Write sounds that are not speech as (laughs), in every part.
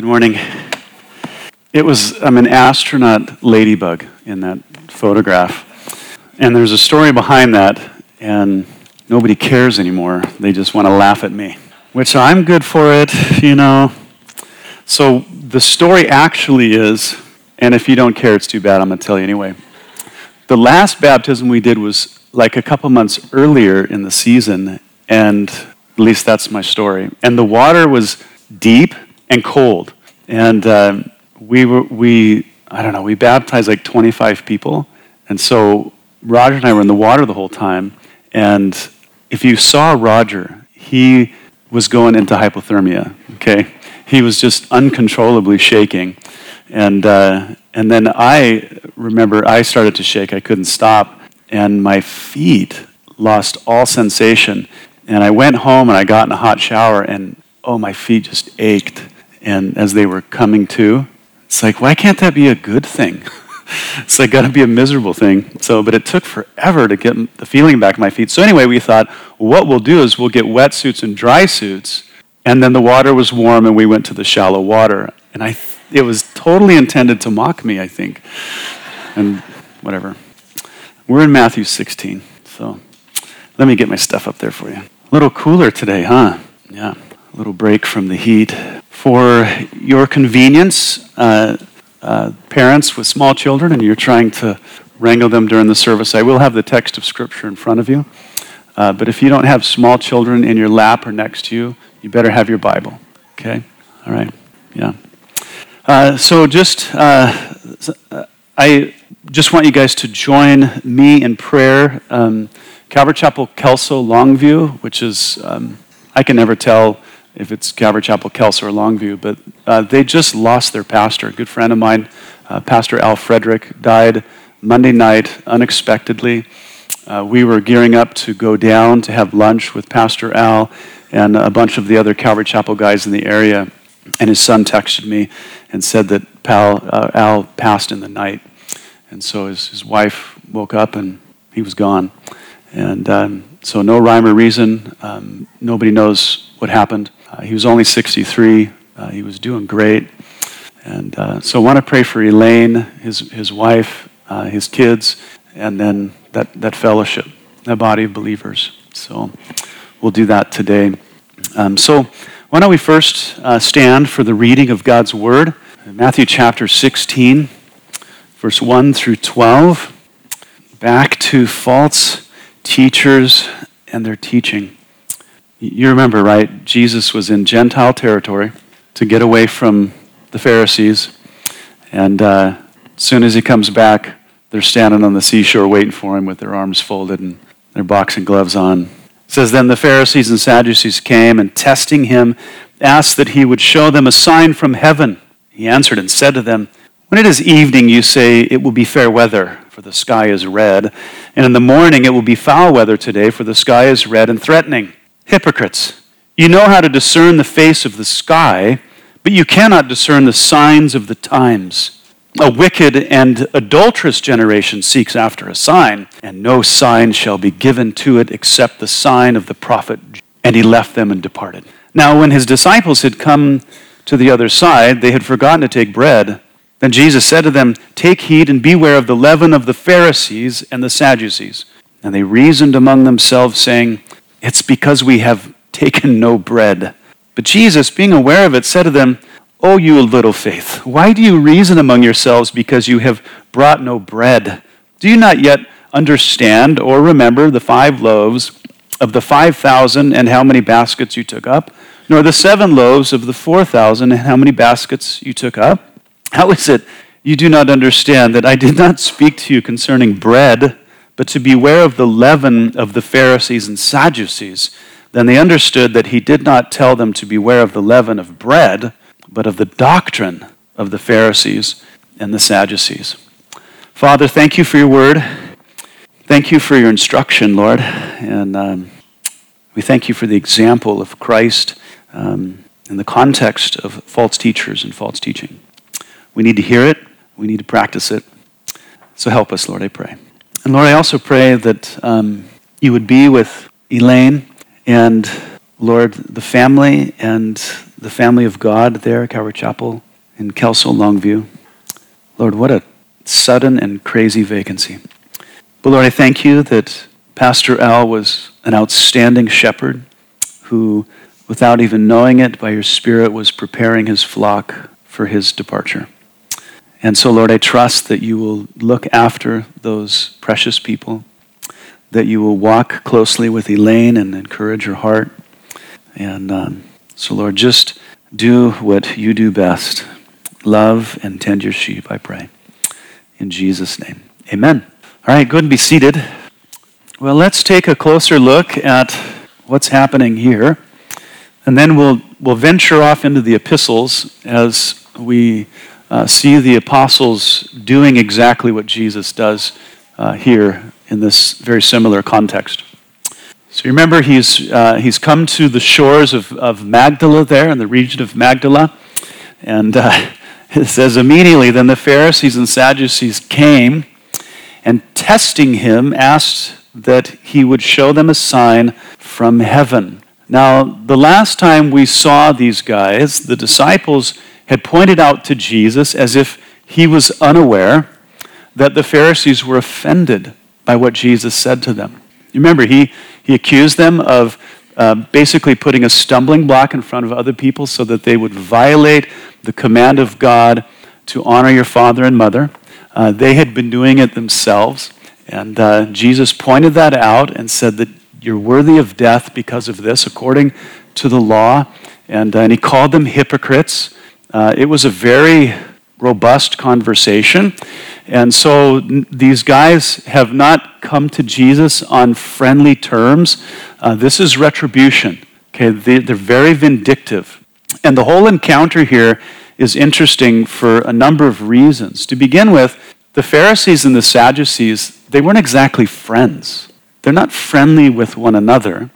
Good morning. It was, I'm an astronaut ladybug in that photograph. And there's a story behind that, and nobody cares anymore. They just want to laugh at me, which I'm good for it, you know. So the story actually is, and if you don't care, it's too bad, I'm going to tell you anyway. The last baptism we did was like a couple months earlier in the season, and at least that's my story. And the water was deep and cold. And uh, we were, we, I don't know, we baptized like 25 people. And so Roger and I were in the water the whole time. And if you saw Roger, he was going into hypothermia, okay? He was just uncontrollably shaking. And, uh, and then I remember I started to shake. I couldn't stop. And my feet lost all sensation. And I went home and I got in a hot shower, and oh, my feet just ached. And as they were coming to, it's like, why can't that be a good thing? (laughs) it's like got to be a miserable thing. So, but it took forever to get the feeling back in my feet. So anyway, we thought, what we'll do is we'll get wetsuits and dry suits, and then the water was warm, and we went to the shallow water. And I, it was totally intended to mock me, I think, and whatever. We're in Matthew 16, so let me get my stuff up there for you. A little cooler today, huh? Yeah, a little break from the heat. For your convenience, uh, uh, parents with small children, and you're trying to wrangle them during the service, I will have the text of Scripture in front of you. Uh, but if you don't have small children in your lap or next to you, you better have your Bible. Okay? All right. Yeah. Uh, so just, uh, I just want you guys to join me in prayer. Um, Calvary Chapel Kelso Longview, which is, um, I can never tell if it's Calvary Chapel Kelso or Longview, but uh, they just lost their pastor. A good friend of mine, uh, Pastor Al Frederick, died Monday night unexpectedly. Uh, we were gearing up to go down to have lunch with Pastor Al and a bunch of the other Calvary Chapel guys in the area. And his son texted me and said that Pal, uh, Al passed in the night. And so his, his wife woke up and he was gone. And um, so, no rhyme or reason. Um, nobody knows what happened. Uh, he was only 63. Uh, he was doing great. And uh, so, I want to pray for Elaine, his, his wife, uh, his kids, and then that, that fellowship, that body of believers. So, we'll do that today. Um, so, why don't we first uh, stand for the reading of God's Word? Matthew chapter 16, verse 1 through 12. Back to false teachers and their teaching. You remember, right? Jesus was in Gentile territory to get away from the Pharisees. And uh, as soon as he comes back, they're standing on the seashore waiting for him with their arms folded and their boxing gloves on. It says, Then the Pharisees and Sadducees came and testing him, asked that he would show them a sign from heaven. He answered and said to them, When it is evening, you say, It will be fair weather for the sky is red. And in the morning it will be foul weather today, for the sky is red and threatening. Hypocrites, you know how to discern the face of the sky, but you cannot discern the signs of the times. A wicked and adulterous generation seeks after a sign, and no sign shall be given to it except the sign of the prophet. And he left them and departed. Now, when his disciples had come to the other side, they had forgotten to take bread. Then Jesus said to them, Take heed and beware of the leaven of the Pharisees and the Sadducees. And they reasoned among themselves, saying, It's because we have taken no bread. But Jesus, being aware of it, said to them, O you little faith, why do you reason among yourselves because you have brought no bread? Do you not yet understand or remember the five loaves of the five thousand and how many baskets you took up? Nor the seven loaves of the four thousand and how many baskets you took up? How is it you do not understand that I did not speak to you concerning bread, but to beware of the leaven of the Pharisees and Sadducees? Then they understood that he did not tell them to beware of the leaven of bread, but of the doctrine of the Pharisees and the Sadducees. Father, thank you for your word. Thank you for your instruction, Lord. And um, we thank you for the example of Christ um, in the context of false teachers and false teaching. We need to hear it, we need to practice it. So help us, Lord, I pray. And Lord, I also pray that um, you would be with Elaine and, Lord, the family and the family of God there at Calvary Chapel in Kelso, Longview. Lord, what a sudden and crazy vacancy. But Lord, I thank you that Pastor Al was an outstanding shepherd who, without even knowing it, by your Spirit, was preparing his flock for his departure. And so, Lord, I trust that you will look after those precious people, that you will walk closely with Elaine and encourage her heart. And um, so, Lord, just do what you do best love and tend your sheep, I pray. In Jesus' name, amen. All right, go and be seated. Well, let's take a closer look at what's happening here. And then we'll, we'll venture off into the epistles as we uh, see the apostles doing exactly what Jesus does uh, here in this very similar context. So you remember he's, uh, he's come to the shores of, of Magdala there in the region of Magdala. And uh, (laughs) it says, immediately then the Pharisees and Sadducees came and testing him asked that he would show them a sign from heaven. Now, the last time we saw these guys, the disciples had pointed out to Jesus as if he was unaware that the Pharisees were offended by what Jesus said to them. You remember, he, he accused them of uh, basically putting a stumbling block in front of other people so that they would violate the command of God to honor your father and mother. Uh, they had been doing it themselves. And uh, Jesus pointed that out and said that you're worthy of death because of this, according to the law. And, uh, and he called them hypocrites. Uh, it was a very robust conversation. And so these guys have not come to Jesus on friendly terms. Uh, this is retribution. Okay, they, they're very vindictive. And the whole encounter here is interesting for a number of reasons. To begin with, the Pharisees and the Sadducees, they weren't exactly friends. They're not friendly with one another.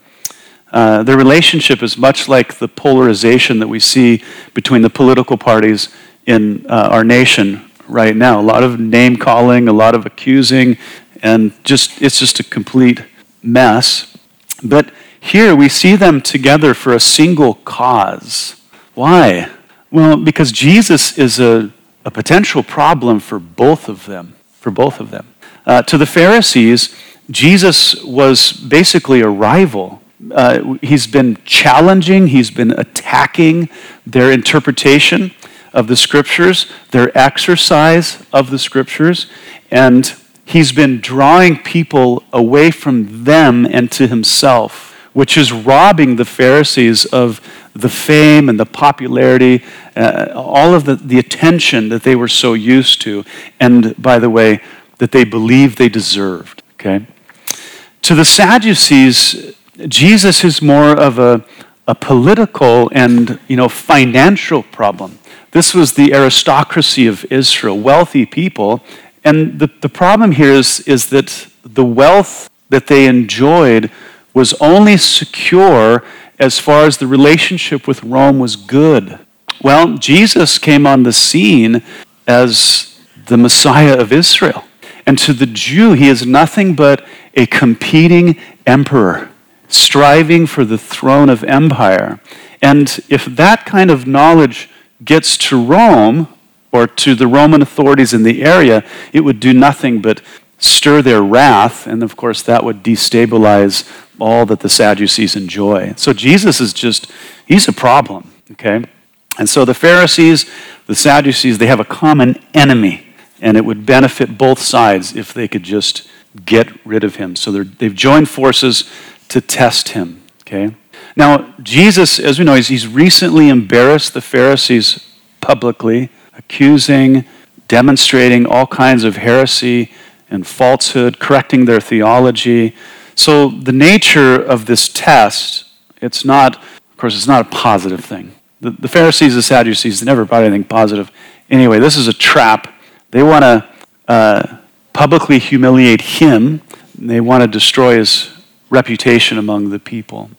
Uh, their relationship is much like the polarization that we see between the political parties in uh, our nation right now. A lot of name calling, a lot of accusing, and just it's just a complete mess. But here we see them together for a single cause. Why? Well, because Jesus is a, a potential problem for both of them. For both of them. Uh, to the Pharisees, Jesus was basically a rival uh, he's been challenging, he's been attacking their interpretation of the scriptures, their exercise of the scriptures, and he's been drawing people away from them and to himself, which is robbing the Pharisees of the fame and the popularity, uh, all of the, the attention that they were so used to, and by the way, that they believed they deserved. Okay? To the Sadducees, Jesus is more of a, a political and you know, financial problem. This was the aristocracy of Israel, wealthy people. And the, the problem here is, is that the wealth that they enjoyed was only secure as far as the relationship with Rome was good. Well, Jesus came on the scene as the Messiah of Israel. And to the Jew, he is nothing but a competing emperor striving for the throne of empire. And if that kind of knowledge gets to Rome or to the Roman authorities in the area, it would do nothing but stir their wrath. And of course, that would destabilize all that the Sadducees enjoy. So Jesus is just, he's a problem, okay? And so the Pharisees, the Sadducees, they have a common enemy. And it would benefit both sides if they could just get rid of him. So they've joined forces to test him. Okay? Now, Jesus, as we know, he's, he's recently embarrassed the Pharisees publicly, accusing, demonstrating all kinds of heresy and falsehood, correcting their theology. So the nature of this test, it's not, of course, it's not a positive thing. The, the Pharisees, the Sadducees, they never brought anything positive. Anyway, this is a trap. They want to uh, publicly humiliate him. They want to destroy his reputation among the people.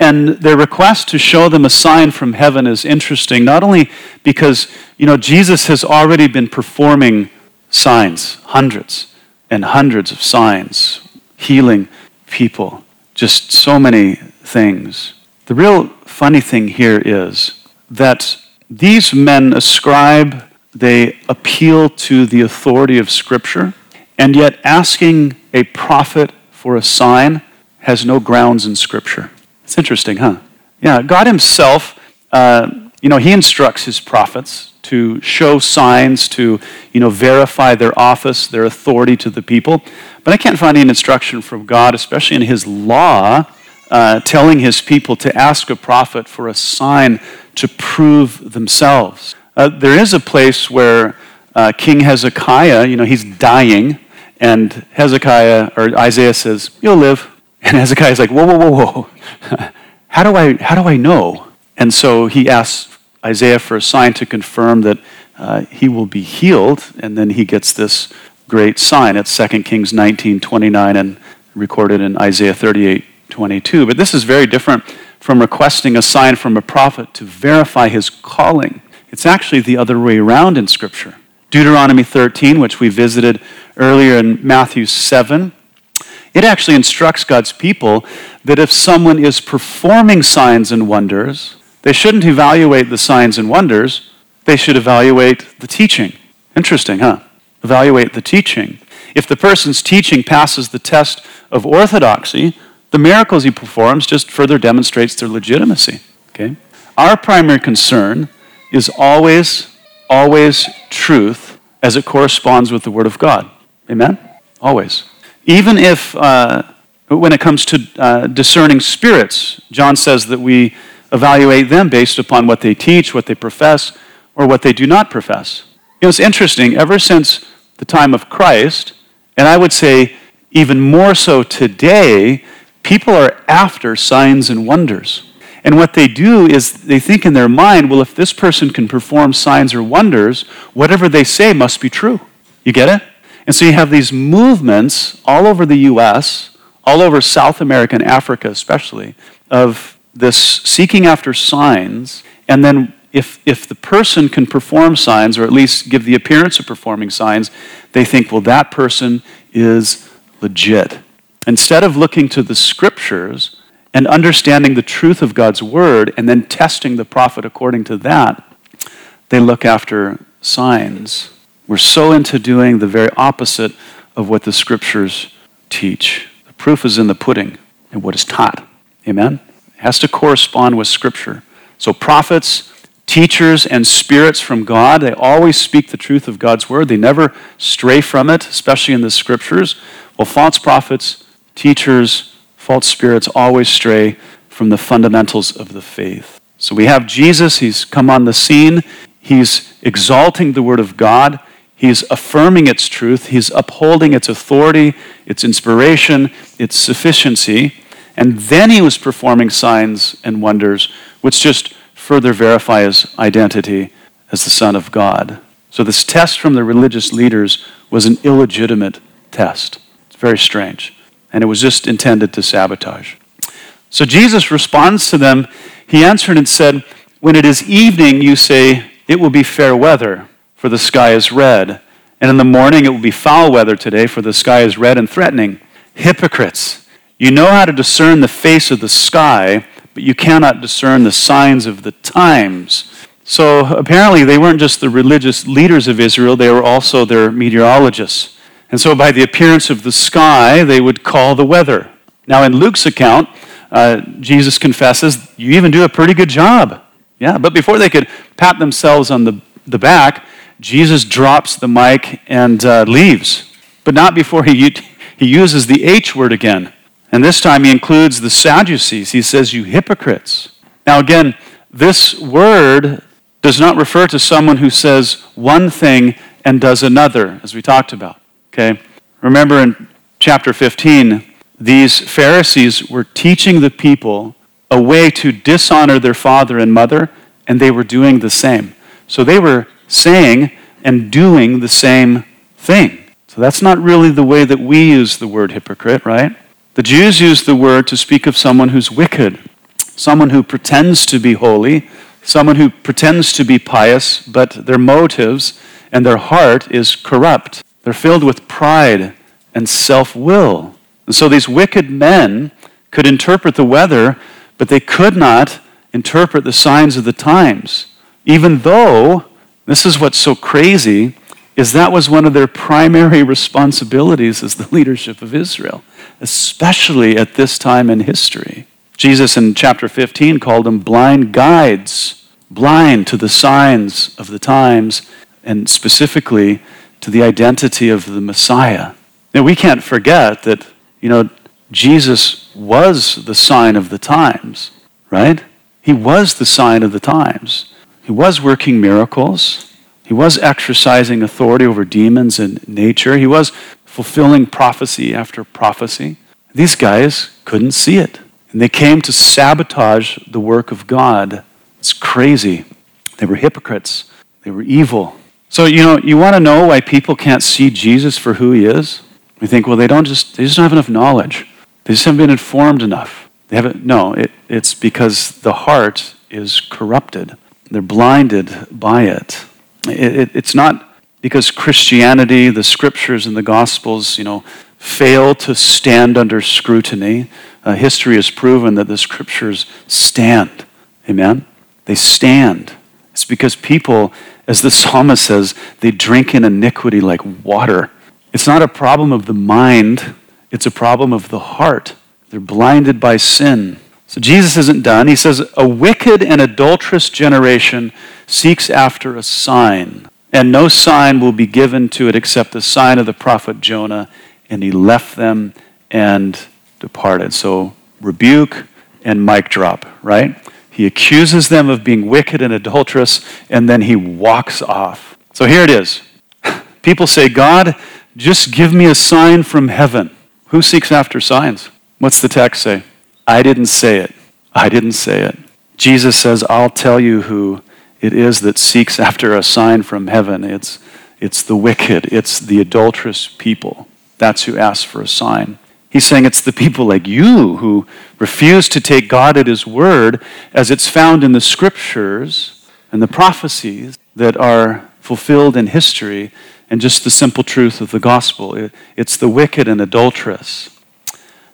And their request to show them a sign from heaven is interesting, not only because, you know, Jesus has already been performing signs, hundreds and hundreds of signs, healing people, just so many things. The real funny thing here is that these men ascribe, they appeal to the authority of Scripture, and yet asking a prophet for a sign has no grounds in Scripture. It's interesting, huh? Yeah, God Himself, uh, you know, He instructs His prophets to show signs, to, you know, verify their office, their authority to the people. But I can't find any instruction from God, especially in His law, uh, telling His people to ask a prophet for a sign to prove themselves. Uh, there is a place where uh, King Hezekiah, you know, he's dying, and Hezekiah or Isaiah says, "You'll live," and (laughs) Hezekiah's like, "Whoa, whoa, whoa, whoa! (laughs) how do I how do I know?" And so he asks Isaiah for a sign to confirm that uh, he will be healed, and then he gets this great sign. It's 2 Kings 19, 29, and recorded in Isaiah 38, 22. But this is very different from requesting a sign from a prophet to verify his calling. It's actually the other way around in Scripture. Deuteronomy 13, which we visited earlier in Matthew 7, it actually instructs God's people that if someone is performing signs and wonders, they shouldn't evaluate the signs and wonders, they should evaluate the teaching. Interesting, huh? Evaluate the teaching. If the person's teaching passes the test of orthodoxy, the miracles he performs just further demonstrates their legitimacy. Okay? Our primary concern is always, always truth as it corresponds with the Word of God. Amen? Always. Even if, uh, when it comes to uh, discerning spirits, John says that we evaluate them based upon what they teach, what they profess, or what they do not profess. You know, it's interesting, ever since the time of Christ, and I would say even more so today, People are after signs and wonders. And what they do is they think in their mind, well, if this person can perform signs or wonders, whatever they say must be true. You get it? And so you have these movements all over the U.S., all over South America and Africa especially, of this seeking after signs. And then if, if the person can perform signs, or at least give the appearance of performing signs, they think, well, that person is legit. Instead of looking to the scriptures and understanding the truth of God's word and then testing the prophet according to that, they look after signs. We're so into doing the very opposite of what the scriptures teach. The proof is in the pudding and what is taught. Amen? It has to correspond with scripture. So, prophets, teachers, and spirits from God, they always speak the truth of God's word. They never stray from it, especially in the scriptures. Well, false prophets, teachers, false spirits always stray from the fundamentals of the faith. So we have Jesus, he's come on the scene, he's exalting the Word of God, he's affirming its truth, he's upholding its authority, its inspiration, its sufficiency, and then he was performing signs and wonders, which just further verify his identity as the Son of God. So this test from the religious leaders was an illegitimate test. It's very strange and it was just intended to sabotage. So Jesus responds to them. He answered and said, When it is evening, you say, It will be fair weather, for the sky is red. And in the morning, it will be foul weather today, for the sky is red and threatening. Hypocrites, you know how to discern the face of the sky, but you cannot discern the signs of the times. So apparently, they weren't just the religious leaders of Israel, they were also their meteorologists. And so, by the appearance of the sky, they would call the weather. Now, in Luke's account, uh, Jesus confesses, You even do a pretty good job. Yeah, but before they could pat themselves on the, the back, Jesus drops the mic and uh, leaves. But not before he, he uses the H word again. And this time he includes the Sadducees. He says, You hypocrites. Now, again, this word does not refer to someone who says one thing and does another, as we talked about. Okay? Remember in chapter 15, these Pharisees were teaching the people a way to dishonor their father and mother, and they were doing the same. So they were saying and doing the same thing. So that's not really the way that we use the word hypocrite, right? The Jews use the word to speak of someone who's wicked, someone who pretends to be holy, someone who pretends to be pious, but their motives and their heart is corrupt. They're filled with pride and self will. And so these wicked men could interpret the weather, but they could not interpret the signs of the times, even though, this is what's so crazy, is that was one of their primary (laughs) responsibilities as the leadership of Israel, especially at this time in history. Jesus in chapter 15 called them blind guides, blind to the signs of the times, and specifically to the identity of the Messiah. Now, we can't forget that, you know, Jesus was the sign of the times, right? He was the sign of the times. He was working miracles. He was exercising authority over demons and nature. He was fulfilling prophecy after prophecy. These guys couldn't see it. And they came to sabotage the work of God. It's crazy. They were hypocrites, they were evil. So, you know, you want to know why people can't see Jesus for who he is? We think, well, they don't just, they just don't have enough knowledge. They just haven't been informed enough. They haven't, no, it, it's because the heart is corrupted. They're blinded by it. it, it it's not because Christianity, the scriptures, and the gospels, you know, fail to stand under scrutiny. Uh, history has proven that the scriptures stand. Amen? They stand. It's because people, as the (laughs) psalmist says, they drink in iniquity like water. It's not a problem of the mind, it's a problem of the heart. They're blinded by sin. So Jesus isn't done. He says, A wicked and adulterous generation seeks after a sign, and no sign will be given to it except the sign of the prophet Jonah. And he left them and departed. So, rebuke and mic drop, right? He accuses them of being wicked and adulterous, and then he walks off. So here it is. (laughs) People say, God, just give me a sign from heaven. Who seeks after signs? What's the text say? I didn't say it. I didn't say it. Jesus says, I'll tell you who it is that seeks after a sign from heaven. It's, it's the wicked, it's the adulterous people. That's who asks for a sign. He's saying it's the people like you who refuse to take God at His word as it's found in the scriptures and the prophecies that are fulfilled in history and just the simple truth of the gospel. It's the wicked and adulterous.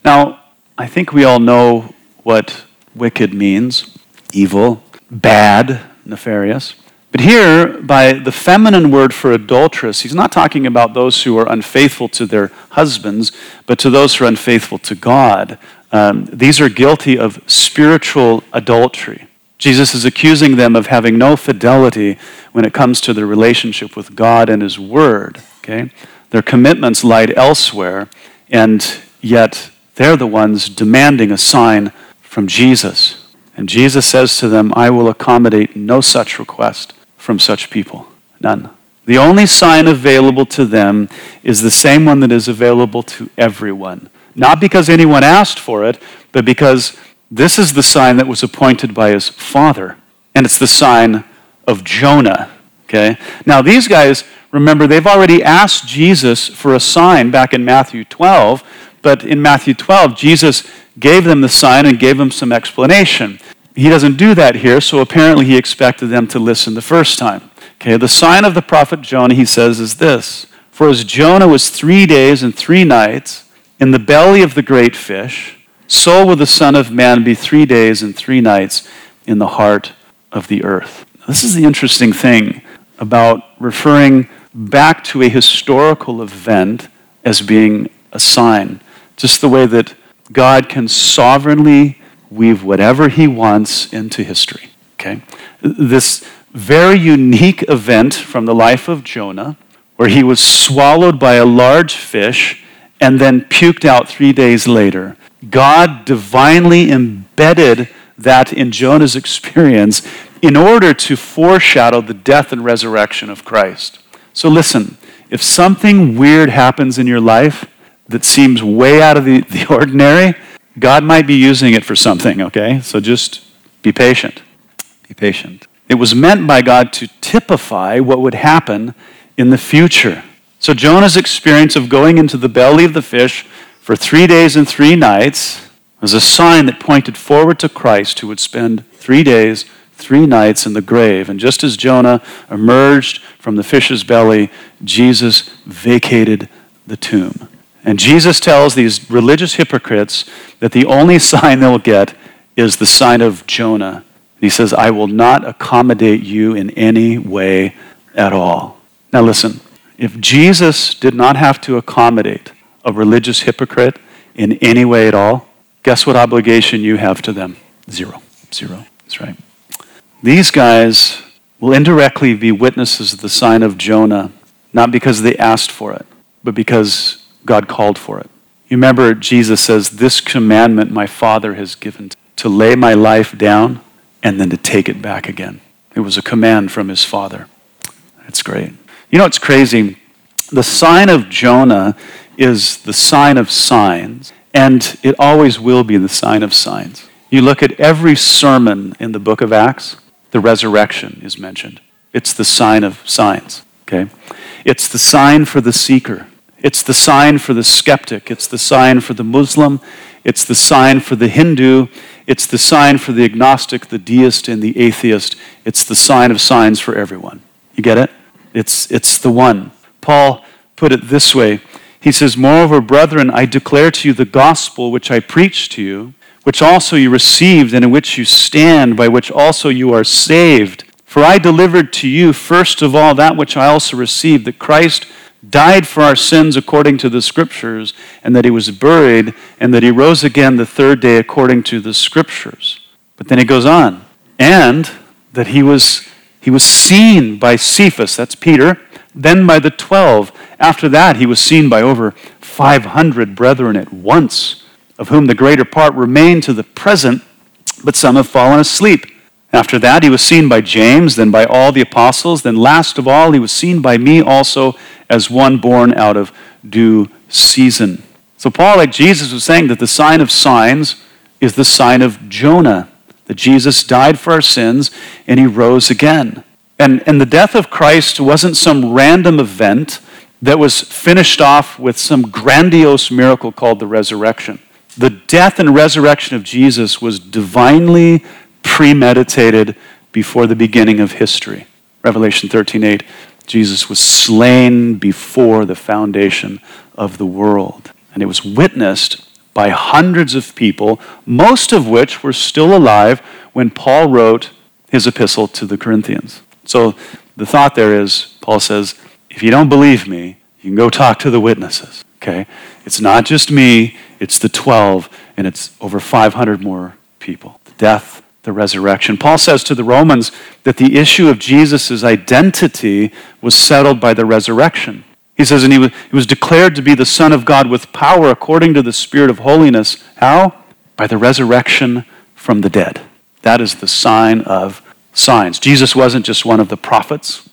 Now, I think we all know what wicked means evil, bad, nefarious. But here, by the feminine word for adulteress, he's not talking about those who are unfaithful to their husbands, but to those who are unfaithful to God. Um, these are guilty of spiritual adultery. Jesus is accusing them of having no fidelity when it comes to their relationship with God and His Word. Okay? Their commitments lied elsewhere, and yet they're the ones demanding a sign from Jesus. And Jesus says to them, I will accommodate no such request from such people. None. The only sign available to them is the same one that is available to everyone. Not because anyone asked for it, but because this is the sign that was appointed by his father. And it's the sign of Jonah. Okay? Now, these guys, remember, they've already asked Jesus for a sign back in Matthew 12, but in Matthew 12, Jesus gave them the sign and gave them some explanation. He doesn't do that here, so apparently he expected them to listen the first time. Okay, the sign of the prophet Jonah, he says, is this For as Jonah was three days and three nights in the belly of the great fish, so will the Son of Man be three days and three nights in the heart of the earth. This is the interesting thing about referring back to a historical event as being a sign. Just the way that God can sovereignly weave whatever he wants into history. Okay? This very unique event from the life of Jonah, where he was swallowed by a large fish and then puked out three days later. God divinely embedded that in Jonah's experience in order to foreshadow the death and resurrection of Christ. So listen, if something weird happens in your life that seems way out of the, (laughs) the ordinary, God might be using it for something, okay? So just be patient. Be patient. It was meant by God to typify what would happen in the future. So Jonah's experience of going into the belly of the fish for three days and three nights was a sign that pointed forward to Christ, who would spend three days, three nights in the grave. And just as Jonah emerged from the fish's belly, Jesus vacated the tomb. And Jesus tells these religious hypocrites that the only (laughs) sign they'll get is the sign of Jonah. he says, I will not accommodate you in any way at all. Now, listen, if Jesus did not have to accommodate a religious hypocrite in any way at all, guess what obligation you have to them? Zero. Zero. That's right. These guys will indirectly be witnesses of the sign of Jonah, not because they asked for it, but because God called for it. You remember Jesus says, This commandment my Father has given to lay my life down and then to take it back again. It was a command from his Father. That's great. You know what's crazy? The sign of Jonah is the sign of signs, and it always will be the sign of signs. You look at every sermon in the book of Acts, the resurrection is mentioned. It's the sign of signs, okay? It's the sign for the seeker. It's the sign for the skeptic. It's the sign for the Muslim. It's the sign for the Hindu. It's the sign for the agnostic, the deist, and the atheist. It's the sign of signs for everyone. You get it? It's, it's the one. Paul put it this way He says, Moreover, brethren, I declare to you the gospel which I preached to you, which also you received, and in which you stand, by which also you are saved. For I delivered to you first of all that which I also received, that Christ died for our sins according to the Scriptures, and that he was buried, and that he rose again the third day according to the Scriptures. But then he goes on, and that he was he was seen by Cephas, that's Peter, then by the 12. After that, he was seen by over 500 brethren at once, of whom the greater part remain to the present, but some have fallen asleep. After that, he was seen by James, then by all the apostles, then last of all, he was seen by me also as one born out of due season. So, Paul, like Jesus, was saying that the sign of signs is the sign of Jonah that Jesus died for our sins and he rose again. And, and the death of Christ wasn't some random event that was finished off with some grandiose miracle called the resurrection. The death and resurrection of Jesus was divinely premeditated before the beginning of history. Revelation 13:8 Jesus was slain before the foundation of the world. And it was witnessed by hundreds of people, most of which were still alive when Paul wrote his epistle to the Corinthians. So the thought there is Paul says, if you don't believe me, you can go talk to the witnesses. Okay? It's not just me, it's the 12, and it's over 500 more people. The death, the resurrection. Paul says to the Romans that the issue of Jesus' identity was settled by the resurrection. He says, and he was, he was declared to be the Son of God with power according to the Spirit of holiness. How? By the resurrection from the dead. That is the sign of signs. Jesus wasn't just one of the prophets,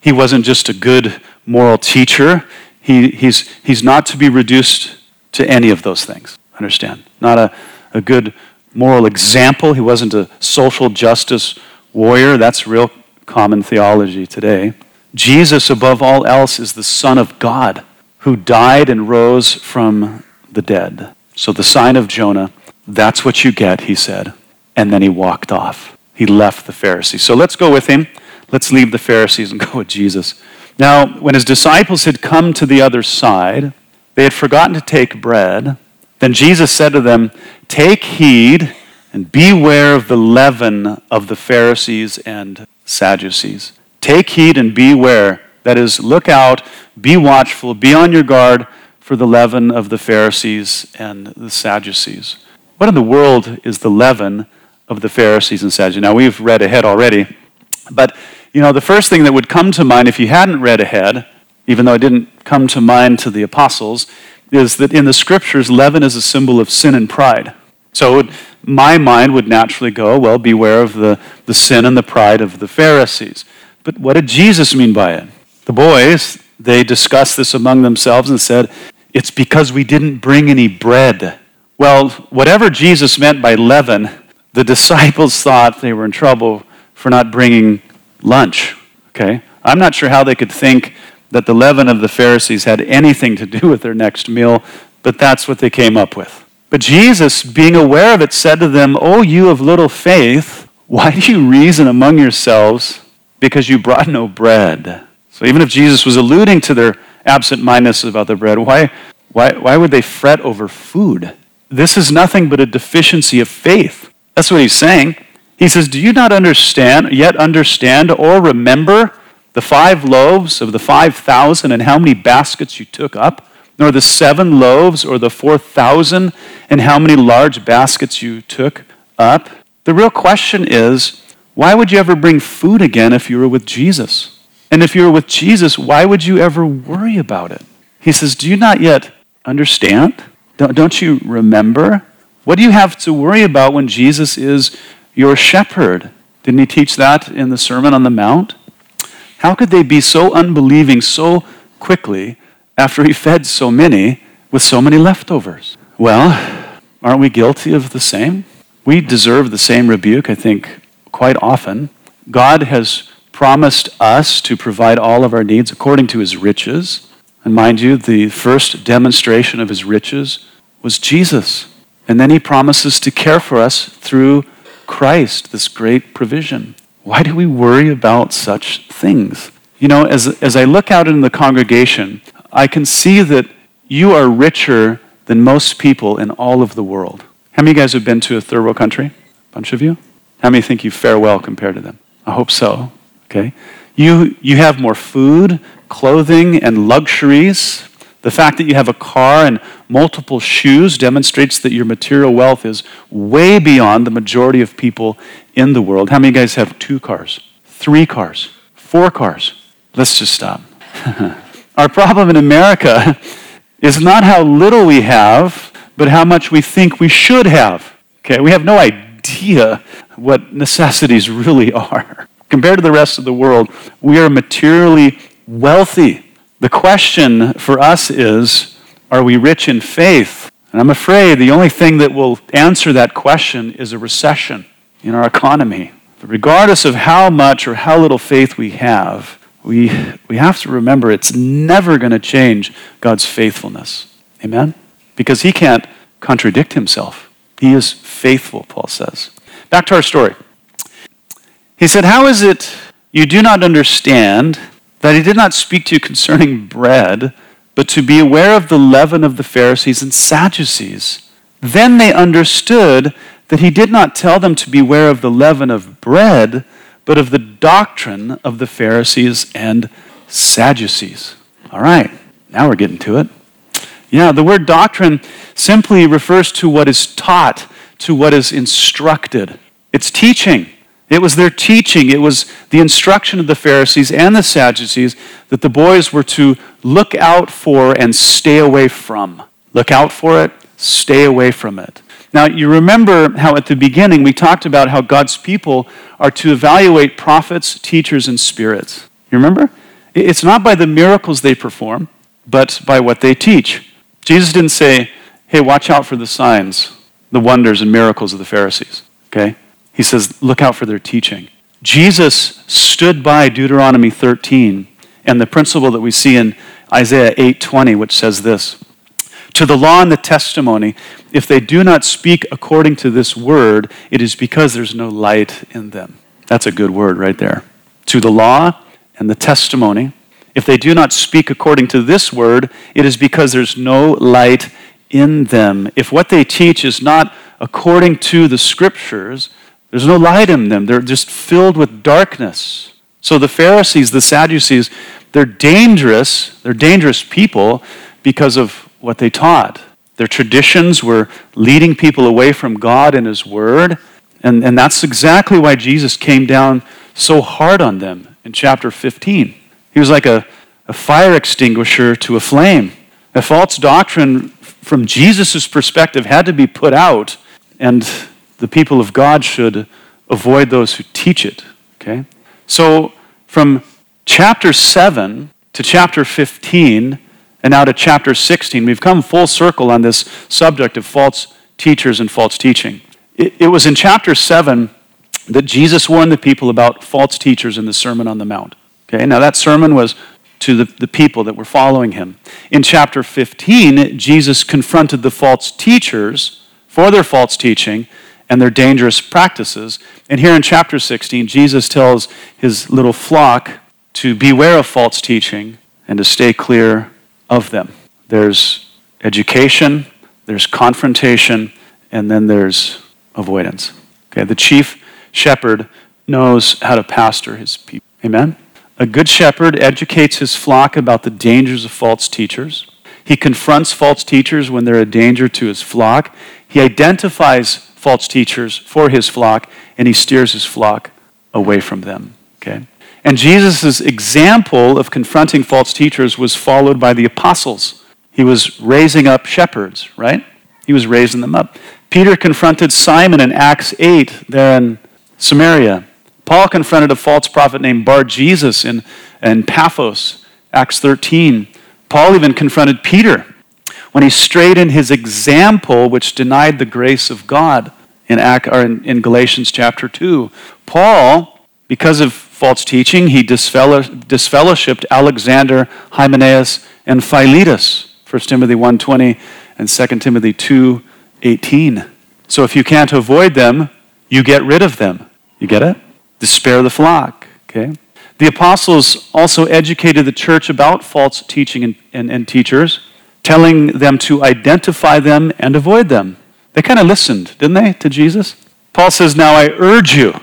he wasn't just a good moral teacher. He, he's, he's not to be reduced to any of those things. Understand? Not a, a good moral example. He wasn't a social justice warrior. That's real common theology today. Jesus, above all else, is the Son of God who died and rose from the dead. So, the sign of Jonah, that's what you get, he said. And then he walked off. He left the Pharisees. So, let's go with him. Let's leave the Pharisees and (laughs) go with Jesus. Now, when his disciples had come to the other side, they had forgotten to take bread. Then Jesus said to them, Take heed and beware of the leaven of the Pharisees and Sadducees. Take heed and beware. That is, look out, be watchful, be on your guard for the leaven of the Pharisees and the Sadducees. What in the world is the leaven of the Pharisees and Sadducees? Now, we've read ahead already, but you know, the first thing that would come to mind if you hadn't read ahead, even though it didn't come to mind to the apostles, is that in the scriptures, leaven is a symbol of sin and pride. So my mind would naturally go, well, beware of the, the sin and the pride of the Pharisees. But what did Jesus mean by it? The boys, they discussed this among themselves and said, It's because we didn't bring any bread. Well, whatever Jesus meant by leaven, the (laughs) disciples thought they were in trouble for not bringing lunch. Okay? I'm not sure how they could think that the leaven of the Pharisees had anything to do (laughs) with their next meal, but that's what they came up with. But Jesus, being aware of it, said to them, Oh, you of little faith, why do you reason among yourselves because you brought no bread. So even if Jesus was alluding to their absent mindedness about the bread, why, why, why would they fret over food? This is nothing but a deficiency of faith. That's what he's saying. He says, Do you not understand, yet understand or remember the five loaves of the 5,000 and how many baskets you took up? Nor the seven loaves or the 4,000 and how many large baskets you took up? The real question is, why would you ever bring food again if you were with Jesus? And if you were with Jesus, why would you ever worry about it? He says, Do you not yet understand? Don't, don't you remember? What do you have to worry about when Jesus is your shepherd. Didn't he teach that in the Sermon on the Mount? How could they be so unbelieving so quickly after he fed so many with so many leftovers? Well, aren't we guilty of the same? We deserve the same rebuke, I think, quite often. God has promised us to provide all of our needs according to his riches. And mind you, the first demonstration of his riches was Jesus. And then he promises to care for us through Christ, this great provision. Why do we worry about such things? You know, as, as I look out in the congregation, I can see that you are richer than most people in all of the world. How many of you guys have been to a third world country? A bunch of you? How many think you fare well compared to them? I hope so. Okay. You, you have more food, clothing, and luxuries the fact that you have a car and multiple shoes demonstrates that your material wealth is way beyond the majority of people in the world. How many guys have two cars, three cars, four cars? Let's just stop. (laughs) Our problem in America (laughs) is not how little we have, but how much we think we should have. Okay, we have no idea what necessities (laughs) really are. Compared to the rest of the world, we are materially wealthy. The question for us is are we rich in faith? And I'm afraid the only thing that will answer that question is a recession in our economy. But regardless of how much or how little faith we have, we, we have to remember it's never going to change God's faithfulness. Amen? Because he can't contradict himself. He is faithful, Paul says. Back to our story. He said, How is it you do not understand that he did not speak to you concerning bread, but to be aware of the leaven of the Pharisees and Sadducees. Then they understood that he did not tell them to beware of the leaven of bread, but of the doctrine of the Pharisees and Sadducees. All right, now we're getting to it. Yeah, the word doctrine simply refers to what is taught, to what is instructed. It's teaching. It was their teaching, it was the instruction of the Pharisees and the Sadducees that the boys were to look out for and stay away from. Look out for it, stay away from it. Now, you remember how at the beginning we talked about how God's people are to evaluate prophets, teachers, and spirits. You remember? It's not by the miracles they perform, but by what they teach. Jesus didn't say, hey, watch out for the signs, the wonders, and miracles of the Pharisees. Okay? He says, look out for their teaching. Jesus stood by Deuteronomy 13 and the principle that we see in Isaiah 8:20 which says this to the law and the testimony if they do not speak according to this word it is because there's no light in them. That's a good word right there. To the law and the testimony if they do not speak according to this word it is because there's no light in them. If what they teach is not according to the scriptures there's no light in them. They're just filled with darkness. So the Pharisees, the Sadducees, they're dangerous. They're dangerous people because of what they taught. Their traditions were leading people away from God and His Word. And, and that's exactly why Jesus came down so hard on them in chapter 15. He was like a, a fire extinguisher to a flame. A false doctrine, from Jesus' perspective, had to be put out. And the people of God should avoid those who teach it. Okay? So from chapter 7 to chapter 15 and now to chapter 16, we've come full circle on this subject of false teachers and false teaching. It, it was in chapter 7 that Jesus warned the people about false teachers in the Sermon on the Mount. Okay, now that sermon was to the, the people that were following him. In chapter 15, Jesus confronted the false teachers for their false teaching and their dangerous practices. And here in chapter 16, Jesus tells his little flock to beware of false teaching and to stay clear of them. There's education, there's confrontation, and then there's avoidance. Okay, the chief shepherd knows how to pastor his people. Amen? A good shepherd educates his flock about the dangers of false teachers. He confronts false teachers when they're a danger to his flock. He identifies false teachers for his flock, and he steers his flock away from them. Okay? And Jesus' example of confronting false teachers was followed by the apostles. He was raising up shepherds, right? He was raising them up. Peter confronted Simon in Acts 8 there in Samaria. Paul confronted a false prophet named Bar Jesus in, in Paphos, Acts 13. Paul even confronted Peter when he strayed in his example, which denied the grace of God in, in Galatians chapter 2. Paul, because of false teaching, he disfellowshipped Alexander, Hymenaeus, and Philetus, 1 Timothy 1.20 and 2 Timothy 2.18. So if you can't avoid them, you get rid of them. You get it? Despair the flock. Okay? The apostles also educated the church about false teaching and, and, and teachers, telling them to identify them and avoid them. They kind of listened, didn't they, to Jesus? Paul says, Now I urge you,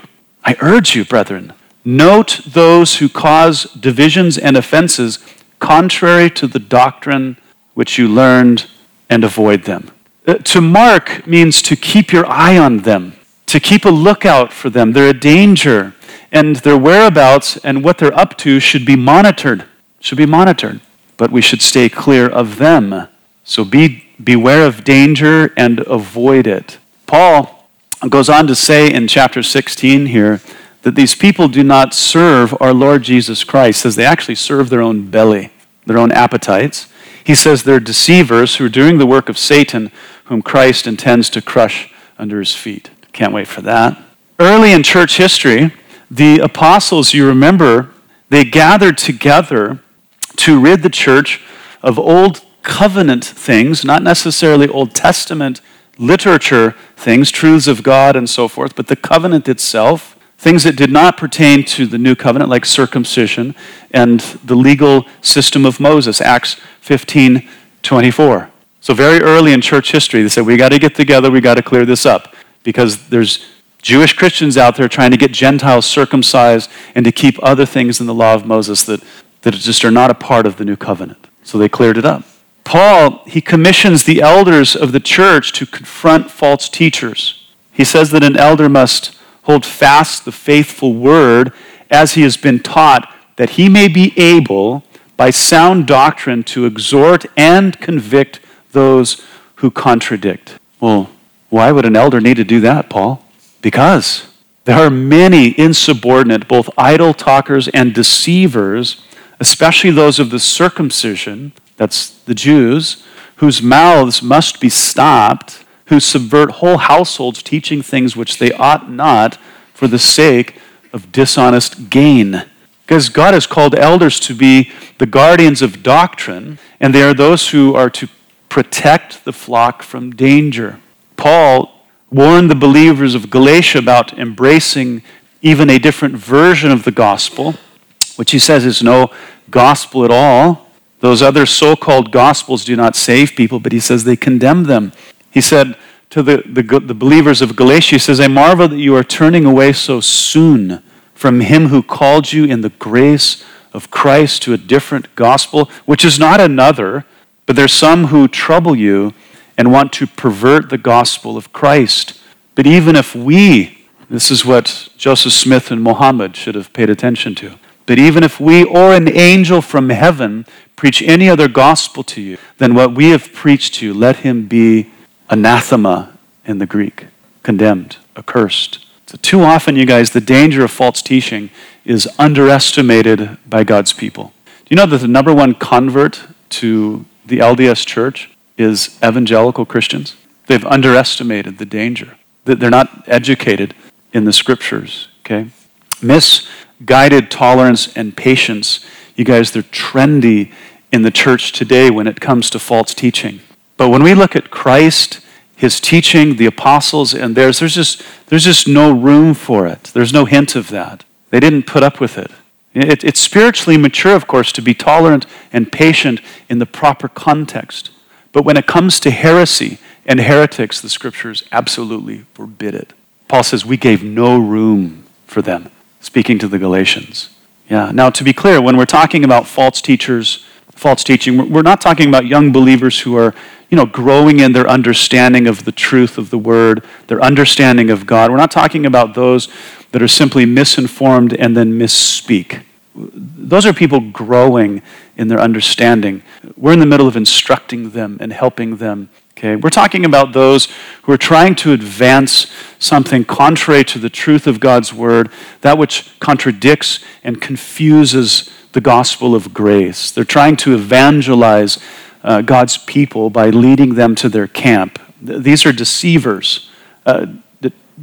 I urge you, brethren, note those who cause divisions and offenses contrary to the doctrine which you learned and avoid them. Uh, to mark means to keep your eye on them to keep a lookout for them. They're a danger, and their whereabouts and what they're up to should be monitored. Should be monitored. But we should stay clear of them. So be beware of danger and avoid it. Paul goes on to say in chapter 16 here that these people do not serve our Lord Jesus Christ, says they actually serve their own belly, their own appetites. He says they're deceivers who are doing the work of Satan, whom Christ intends to crush under his feet. Can't wait for that. Early in church history, the apostles, you remember, they gathered together to rid the church of old covenant things, not necessarily Old Testament literature things, truths of God and so forth, but the covenant itself, things that did not pertain to the new covenant, like circumcision and the legal system of Moses, Acts 15 24. So, very early in church history, they said, We got to get together, we got to clear this up because there's Jewish Christians out there trying to get Gentiles circumcised and to keep other things in the law of Moses that, that just are not a part of the new covenant. So they cleared it up. Paul, he commissions the elders of the church to confront false teachers. He says that an elder must hold fast the faithful word as he has been taught, that he may be able, by sound doctrine, to exhort and convict those who contradict. Well, why would an elder need to do that, Paul? Because there are many insubordinate, both idle talkers and deceivers, especially those of the circumcision, that's the Jews, whose mouths must be stopped, who subvert whole households, teaching things which they ought not for the sake of dishonest gain. Because God has called elders to be the guardians of doctrine, and they are those who are to protect the flock from danger. Paul warned the believers of Galatia about embracing even a different version of the gospel, which he says is no gospel at all. Those other so called gospels do not save people, but he says they condemn them. He said to the, the, the, believers of Galatia, he says, I marvel that you are turning away so soon from him who called you in the grace of Christ to a different gospel, which is not another, but there's some who trouble you and want to pervert the gospel of Christ. But even if we, this is what Joseph Smith and Mohammed should have paid attention to, but even if we or an angel from heaven preach any other gospel to you than what we have preached to you, let him be anathema in the Greek, condemned, accursed. So, too often, you guys, the danger of false teaching is underestimated by God's people. Do you know that the number one convert to the LDS church is evangelical Christians. They've underestimated the danger. That they're not educated in the scriptures, okay? Misguided tolerance and patience. You guys, they're trendy in the church today when it comes to false teaching. But when we look at Christ, his teaching, the apostles, and theirs, there's just, there's just no room for it. There's no hint of that. They didn't put up with it. it. It's spiritually mature, of course, to be tolerant and patient in the proper context. But when it comes to heresy and heretics, the scriptures absolutely forbid it. Paul says, We gave no room for them, speaking to the Galatians. Yeah. Now, to be clear, when we're talking about false teachers, false teaching, we're not talking about young believers who are, you know, growing in their understanding of the truth of the word, their understanding of God. We're not talking about those that are simply misinformed and then misspeak. Those are people growing in their understanding. We're in the middle of instructing them and helping them Okay? We're talking about those who are trying to advance something contrary to the truth of God's word, that which contradicts and confuses the gospel of grace. They're trying to evangelize uh, God's people by leading them to their camp. These are deceivers, uh,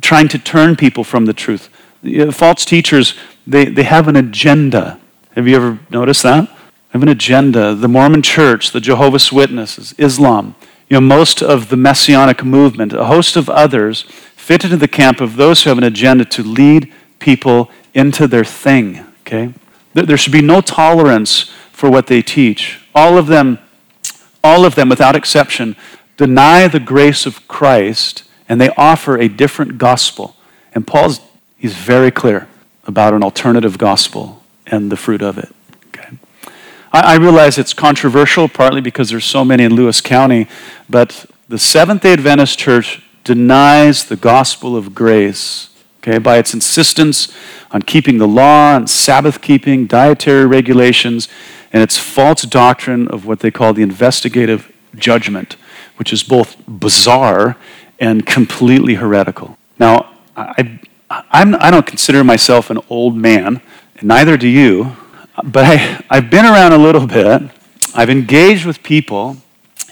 trying to turn people from the truth. False teachers, they, they have an agenda. Have you ever noticed that? They have an agenda. The Mormon church, the Jehovah's Witnesses, Islam, you know, most of the messianic movement, a host of others, fit into the camp of those who have an agenda to lead people into their thing. Okay? There should be no tolerance for what they teach. All of them, all of them, without exception, deny the grace of Christ and they offer a different gospel. And Paul's he's very clear about an alternative gospel and the fruit of it. I, I realize it's controversial, partly because there's so many in Lewis County, but the Seventh day Adventist Church denies the gospel of grace okay, by its insistence on keeping the law and Sabbath keeping, dietary regulations, and its false doctrine of what they call the investigative judgment, which is both bizarre and completely heretical. Now, I, I'm, I do not consider myself an old man, and neither do you. But I, I've been around a little bit. I've engaged with people,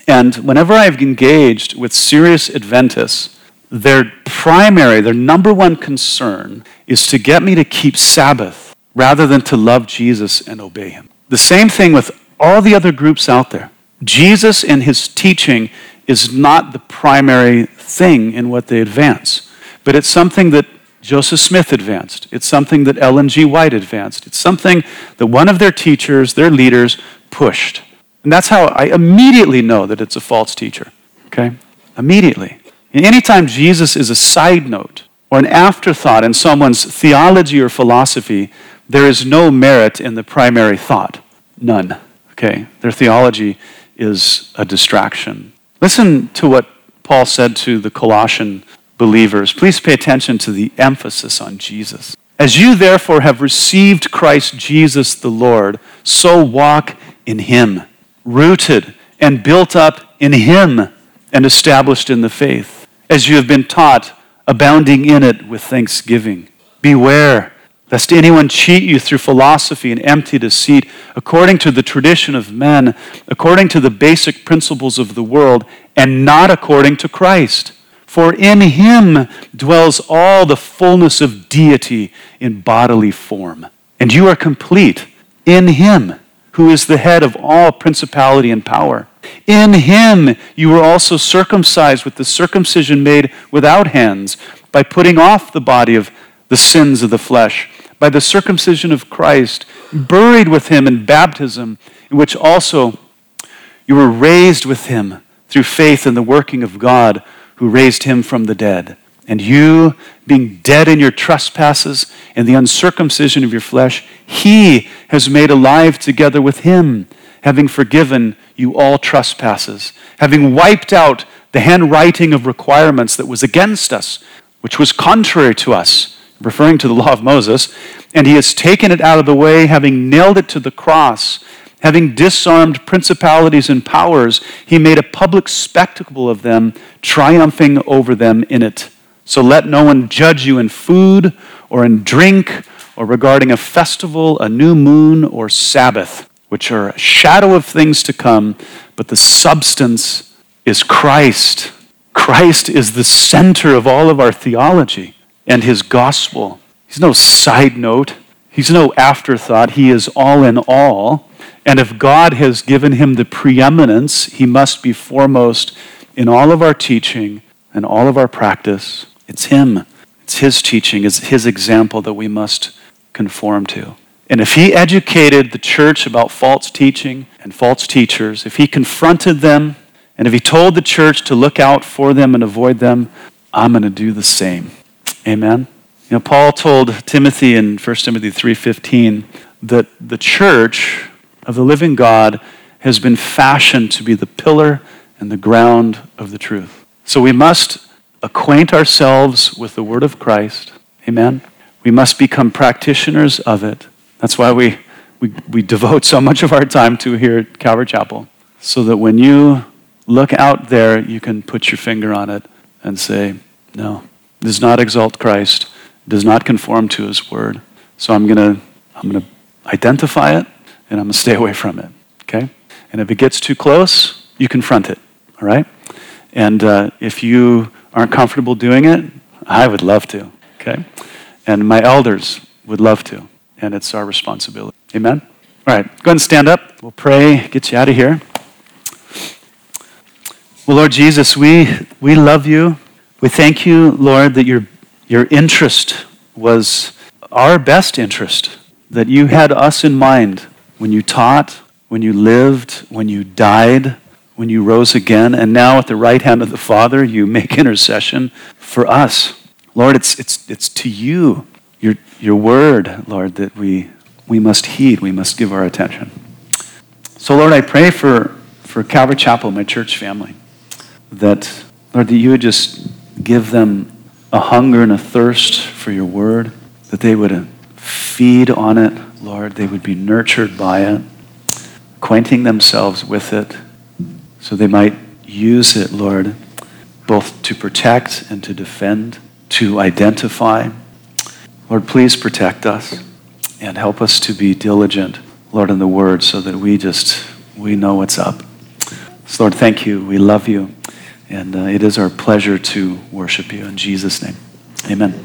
and whenever I've engaged with serious Adventists, their primary, their number one concern is to get me to keep Sabbath rather than to love Jesus and obey him. The same thing with all the other groups out there. Jesus and his teaching is not the primary thing in what they advance, but it's something that Joseph Smith advanced. It's something that Ellen G. White advanced. It's something that one of their teachers, their leaders, pushed. And that's how I immediately know that it's a false teacher. Okay? Immediately. And anytime Jesus is a side note or an afterthought in someone's theology or philosophy, there is no merit in the primary thought. None. Okay? Their theology is a distraction. Listen to what Paul said to the Colossian believers, please pay attention to the emphasis on Jesus. As you therefore have received Christ Jesus the Lord, so walk in him, rooted and built up in him and established in the faith, as you have been taught, abounding in it with thanksgiving. Beware lest anyone cheat you through philosophy and empty deceit, according to the tradition of men, according to the basic principles of the world, and not according to Christ. For in him dwells all the fullness of deity in bodily form. And you are complete in him, who is the head of all principality and power. In him you were also circumcised with the circumcision made without hands, by putting off the body of the sins of the flesh, by the circumcision of Christ, buried with him in baptism, in which also you were raised with him through faith in the working of God who raised him from the dead. And you, being dead in your trespasses and the uncircumcision of your flesh, he has made alive together with him, having forgiven you all trespasses, having wiped out the handwriting of requirements that was against us, which was contrary to us, referring to the law of Moses, and he has taken it out of the way, having nailed it to the cross. Having disarmed principalities and powers, he made a public spectacle of them, triumphing over them in it. So let no one judge you in food or in drink or regarding a festival, a new moon, or Sabbath, which are a shadow of things to come, but the substance is Christ. Christ is the center of all of our theology and his gospel. He's no side note, he's no afterthought. He is all in all. And if God has given him the preeminence, he must be foremost in all of our teaching and all of our practice. It's him. It's his teaching, it's his example that we must conform to. And if he educated the church about false teaching and false teachers, if he confronted them, and if he told the church to look out for them and avoid them, I'm going to do the same. Amen. You know, Paul told Timothy in 1 Timothy 3:15 that the church of the living God has been fashioned to be the pillar and the ground of the truth. So we must acquaint ourselves with the word of Christ. Amen. We must become practitioners of it. That's why we, we, we devote so much of our time to here at Calvary Chapel. So that when you look out there, you can put your finger on it and say, no, does not exalt Christ, does not conform to his word. So I'm going to I'm going to identify it and I'm going to stay away from it. Okay? And if it gets too close, you confront it. All right? And uh, if you aren't comfortable doing it, I would love to. Okay? And my elders would love to. And it's our responsibility. Amen? All right, go ahead and stand up. We'll pray, get you out of here. Well, Lord Jesus, we, we love you. We thank you, Lord, that your, your interest was our best interest, that you had us in mind when you taught, when you lived, when you died, when you rose again, and now at the right hand of the Father, you make (laughs) intercession for us. Lord, it's, it's, it's to you, your, your word, Lord, that we, we must heed, we must give our attention. So, Lord, I pray for, for Calvary Chapel, my church family that, Lord, that you would just give them a hunger and a thirst for your word, that they would feed on it, Lord, they would be nurtured by it, acquainting themselves with it, so they might use it, Lord, both to protect and to defend, to identify. Lord, please protect us and help us to be diligent, Lord, in the word so that we just, we know what's up. So, Lord, thank you. We love you. And uh, it is our pleasure to worship you in Jesus' name. Amen.